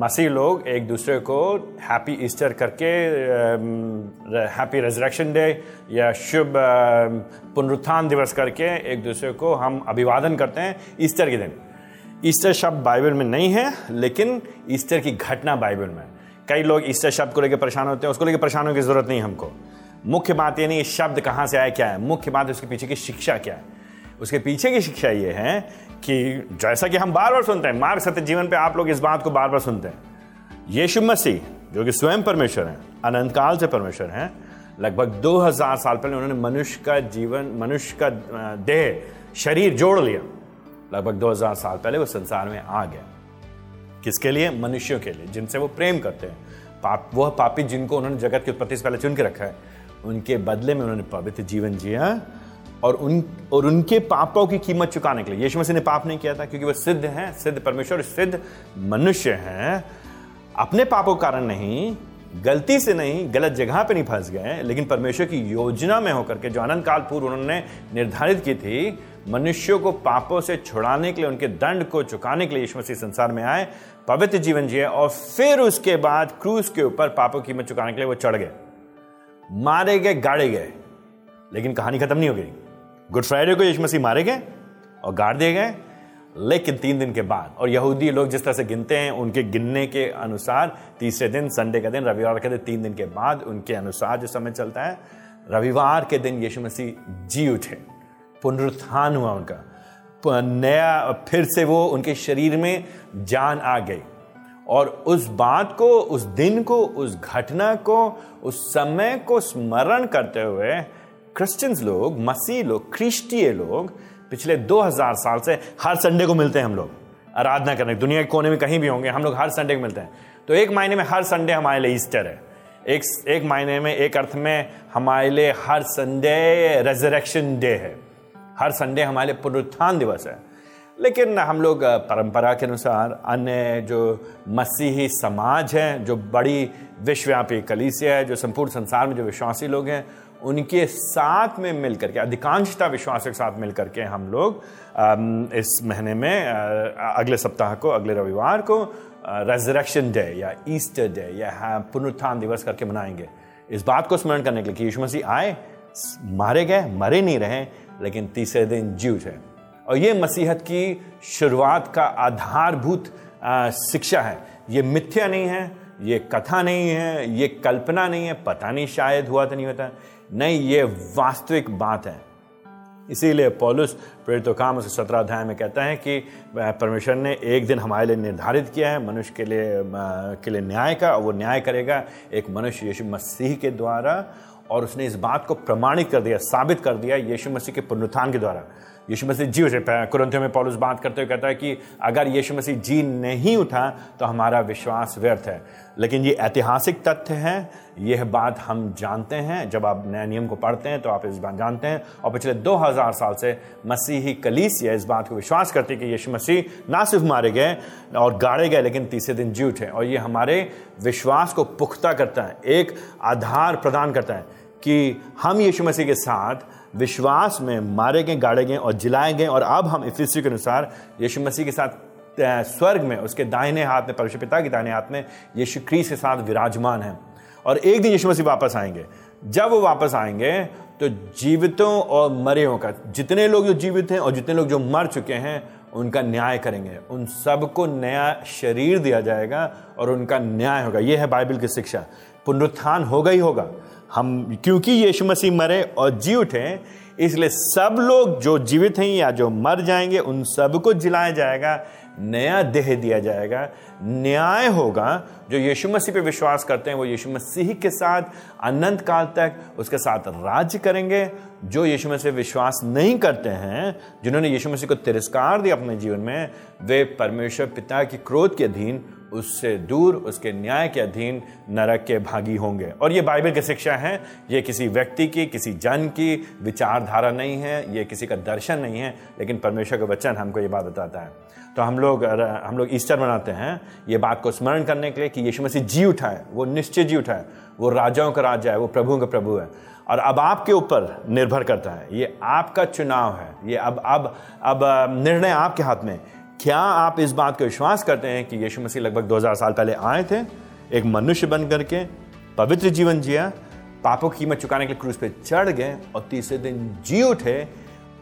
मसीह लोग एक दूसरे को हैप्पी ईस्टर करके हैप्पी रेजरेक्शन डे या शुभ पुनरुत्थान दिवस करके एक दूसरे को हम अभिवादन करते हैं ईस्टर के दिन। ईस्टर शब्द बाइबल में नहीं है, लेकिन ईस्टर की घटना बाइबल में। कई लोग ईस्टर शब्द को लेकर परेशान होते हैं, उसको लेकर परेशान होने की ज़रूरत नहीं हमको। मुख्य बात ये नहीं शब्द कहाँ से आया, क्या है। मुख्य बात उसके पीछे की शिक्षा क्या है। उसके पीछे की शिक्षा ये है कि जैसा कि हम बार बार सुनते हैं, मार्ग सत्य जीवन पे आप लोग इस बात को बार बार सुनते हैं। यीशु मसीह, जो कि स्वयं परमेश्वर हैं, अनंत काल से परमेश्वर हैं, लगभग 2000 साल पहले उन्होंने मनुष्य का जीवन, मनुष्य का देह, शरीर जोड़ लिया। लगभग 2000 साल पहले वो संसार में आ गया। किसके लिए? मनुष्यों के लिए, जिनसे वो प्रेम करते हैं। पाप वह पापी जिनको उन्होंने जगत की उत्पत्ति से पहले चुन के रखा है, उनके बदले में उन्होंने पवित्र जीवन जिया। और उन, और उनके पापों की कीमत चुकाने के लिए, यीशु मसीह ने पाप नहीं किया था, क्योंकि वो सिद्ध हैं, सिद्ध परमेश्वर सिद्ध मनुष्य हैं। अपने पापों के कारण नहीं, गलती से नहीं, गलत जगह पे नहीं फंस गए, लेकिन परमेश्वर की योजना में होकर के जो अनंत काल पूर्व उन्होंने निर्धारित की थी, मनुष्यों को पापों से छुड़ाने के लिए, उनके दंड को चुकाने के लिए यीशु मसीह संसार में आए, पवित्र जीवन जिए, और फिर उसके बाद क्रूज के ऊपर पापों की कीमत चुकाने के लिए वो चढ़ गए। मारे गए, गाड़े गए, लेकिन कहानी खत्म नहीं हो गई। गुड फ्राइडे को यीशु मसीह मारे गए और गाड़ दिए गए। लेकिन तीन दिन के बाद, और यहूदी लोग जिस तरह से गिनते हैं, उनके गिनने के अनुसार तीसरे दिन, संडे का दिन, रविवार के दिन, तीन दिन के बाद उनके अनुसार जो समय चलता है, रविवार के दिन यीशु मसीह जी उठे। पुनरुत्थान हुआ उनका। नया, फिर से वो उनके शरीर में जान आ गई। और उस बात को, उस दिन को, उस घटना को, उस समय को स्मरण करते हुए क्रिश्चियंस लोग, मसीह लोग क्रिस्टीय लोग पिछले 2000 साल से हर संडे को मिलते हैं हम लोग। आराधना करने, दुनिया के कोने में कहीं भी होंगे, हम लोग हर संडे को मिलते हैं। तो एक महीने में हर संडे हमारे लिए ईस्टर है। एक एक महीने में, एक अर्थ में हमारे लिए हर संडे रेजरेक्शन डे है। हर संडे हमारे लिए पुनरुत्थान दिवस है। लेकिन हम लोग परंपरा के अनुसार अन्य जो मसीही समाज है, जो बड़ी विश्वव्यापी कलीसिया है, जो संपूर्ण संसार में जो विश्वासी लोग हैं, उनके साथ में मिलकर के, अधिकांशता विश्वास के साथ मिलकर के हम लोग इस महीने में अगले सप्ताह को, अगले रविवार को रेजरेक्शन डे या ईस्टर डे या पुनरुत्थान दिवस करके मनाएँगे। इस बात को स्मरण करने के लिए कि यीशु मसीह आए, मारे गए, मरे नहीं रहे, लेकिन तीसरे दिन जी उठे और ये मसीहत की शुरुआत का आधारभूत शिक्षा है। ये मिथ्या नहीं है, ये कथा नहीं है, ये कल्पना नहीं है, पता नहीं शायद हुआ तो नहीं होता। नहीं, ये वास्तविक बात है। इसीलिए पॉलुस प्रेरित काम उस सत्रह अध्याय में कहता है कि परमेश्वर ने एक दिन हमारे लिए निर्धारित किया है, मनुष्य के लिए के लिए न्याय का, और वो न्याय करेगा एक मनुष्य यीशु मसीह के द्वारा। और उसने इस बात को प्रमाणित कर दिया, साबित कर दिया यीशु मसीह के पुनरुत्थान के द्वारा। यीशु मसीह जी उठे कुरंथियों में पॉलुस बात करते हुए कहता है कि अगर यीशु मसीह जी नहीं उठा तो हमारा विश्वास व्यर्थ है। लेकिन ये ऐतिहासिक तथ्य है यह बात हम जानते हैं। जब आप नए नियम को पढ़ते हैं तो आप इस बात जानते हैं। और पिछले 2000 साल से मसीही कलीस कलीसिया इस बात को विश्वास करती है कि यीशु मसीह ना सिर्फ़ मारे गए और गाड़े गए, लेकिन तीसरे दिन जी उठे और ये हमारे विश्वास को पुख्ता करता है, एक आधार प्रदान करता है कि हम यीशु मसीह के साथ विश्वास में मारे गए, गाड़े गए और जिलाए गए। और अब हम इफिसी के अनुसार यीशु मसीह के साथ स्वर्ग में, उसके दाहिने हाथ में, परमेश्वर पिता के दाहिने हाथ में यीशु क्रीस के साथ विराजमान है। और एक दिन यीशु मसीह वापस आएँगे। जब वो वापस आएँगे तो जीवितों और मरेयों का, जितने लोग जो जीवित हैं और जितने लोग जो मर चुके हैं, उनका न्याय करेंगे। उन सबको नया शरीर दिया जाएगा और उनका न्याय होगा। यह है बाइबल की शिक्षा। पुनरुत्थान होगा ही होगा। हम, क्योंकि यीशु मसीह मरे और जी उठे, इसलिए सब लोग जो जीवित हैं या जो मर जाएँगे, उन सबको जिलाया जाएगा, नया देह दिया जाएगा। न्याय होगा, जो यीशु मसीह पे विश्वास करते हैं, वो यीशु मसीह के साथ अनंत काल तक उसके साथ राज्य करेंगे। जो यीशु मसीह विश्वास नहीं करते हैं, जिन्होंने यीशु मसीह को तिरस्कार दिया अपने जीवन में, वे परमेश्वर पिता की क्रोध के अधीन उससे दूर, उसके न्याय के अधीन नरक के भागी होंगे। और ये बाइबल की शिक्षा है। ये किसी व्यक्ति की, किसी जन की विचारधारा नहीं है, ये किसी का दर्शन नहीं है, लेकिन परमेश्वर का वचन हमको ये बात बताता है। तो हम लोग हम लोग ईस्टर मनाते हैं ये बात को स्मरण करने के लिए कि यीशु मसीह जी उठा है वो निश्चय जी उठा है वो राजाओं का राजा है, वो प्रभुओं का प्रभु है। और अब आपके ऊपर निर्भर करता है, ये आपका चुनाव है, ये अब अब अब निर्णय आपके हाथ में क्या आप इस बात का विश्वास करते हैं कि यीशु मसीह लगभग 2000 साल पहले आए थे? एक मनुष्य बन करके पवित्र जीवन जिया, पापों की कीमत चुकाने के लिए क्रूज पे चढ़ गए और तीसरे दिन जी उठे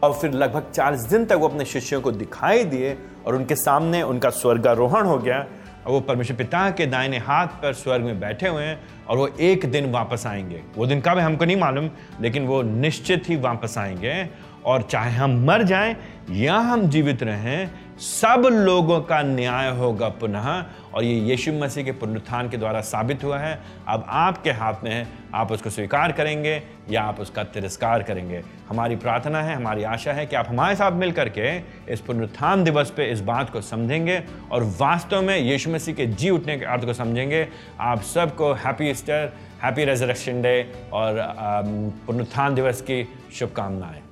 और फिर लगभग 40 दिन तक वो अपने शिष्यों को दिखाई दिए और उनके सामने उनका स्वर्गारोहण हो गया और वो परमेश्वर पिता के दाहिने हाथ पर स्वर्ग में बैठे हुए हैं और वो एक दिन वापस आएँगे। वो दिन कब है हमको नहीं मालूम, लेकिन वो निश्चित ही वापस आएँगे और चाहे हम मर जाएँ या हम जीवित रहें, सब लोगों का न्याय होगा पुनः। और ये यीशु मसीह के पुनरुत्थान के द्वारा साबित हुआ है। अब आपके हाथ में है, आप उसको स्वीकार करेंगे या आप उसका तिरस्कार करेंगे। हमारी प्रार्थना है, हमारी आशा है कि आप हमारे साथ मिल करके इस पुनरुत्थान दिवस पे इस बात को समझेंगे और वास्तव में यीशु मसीह के जी उठने के अर्थ को समझेंगे। आप सबको happy Easter, happy resurrection day और पुनरुत्थान दिवस की शुभकामनाएँ।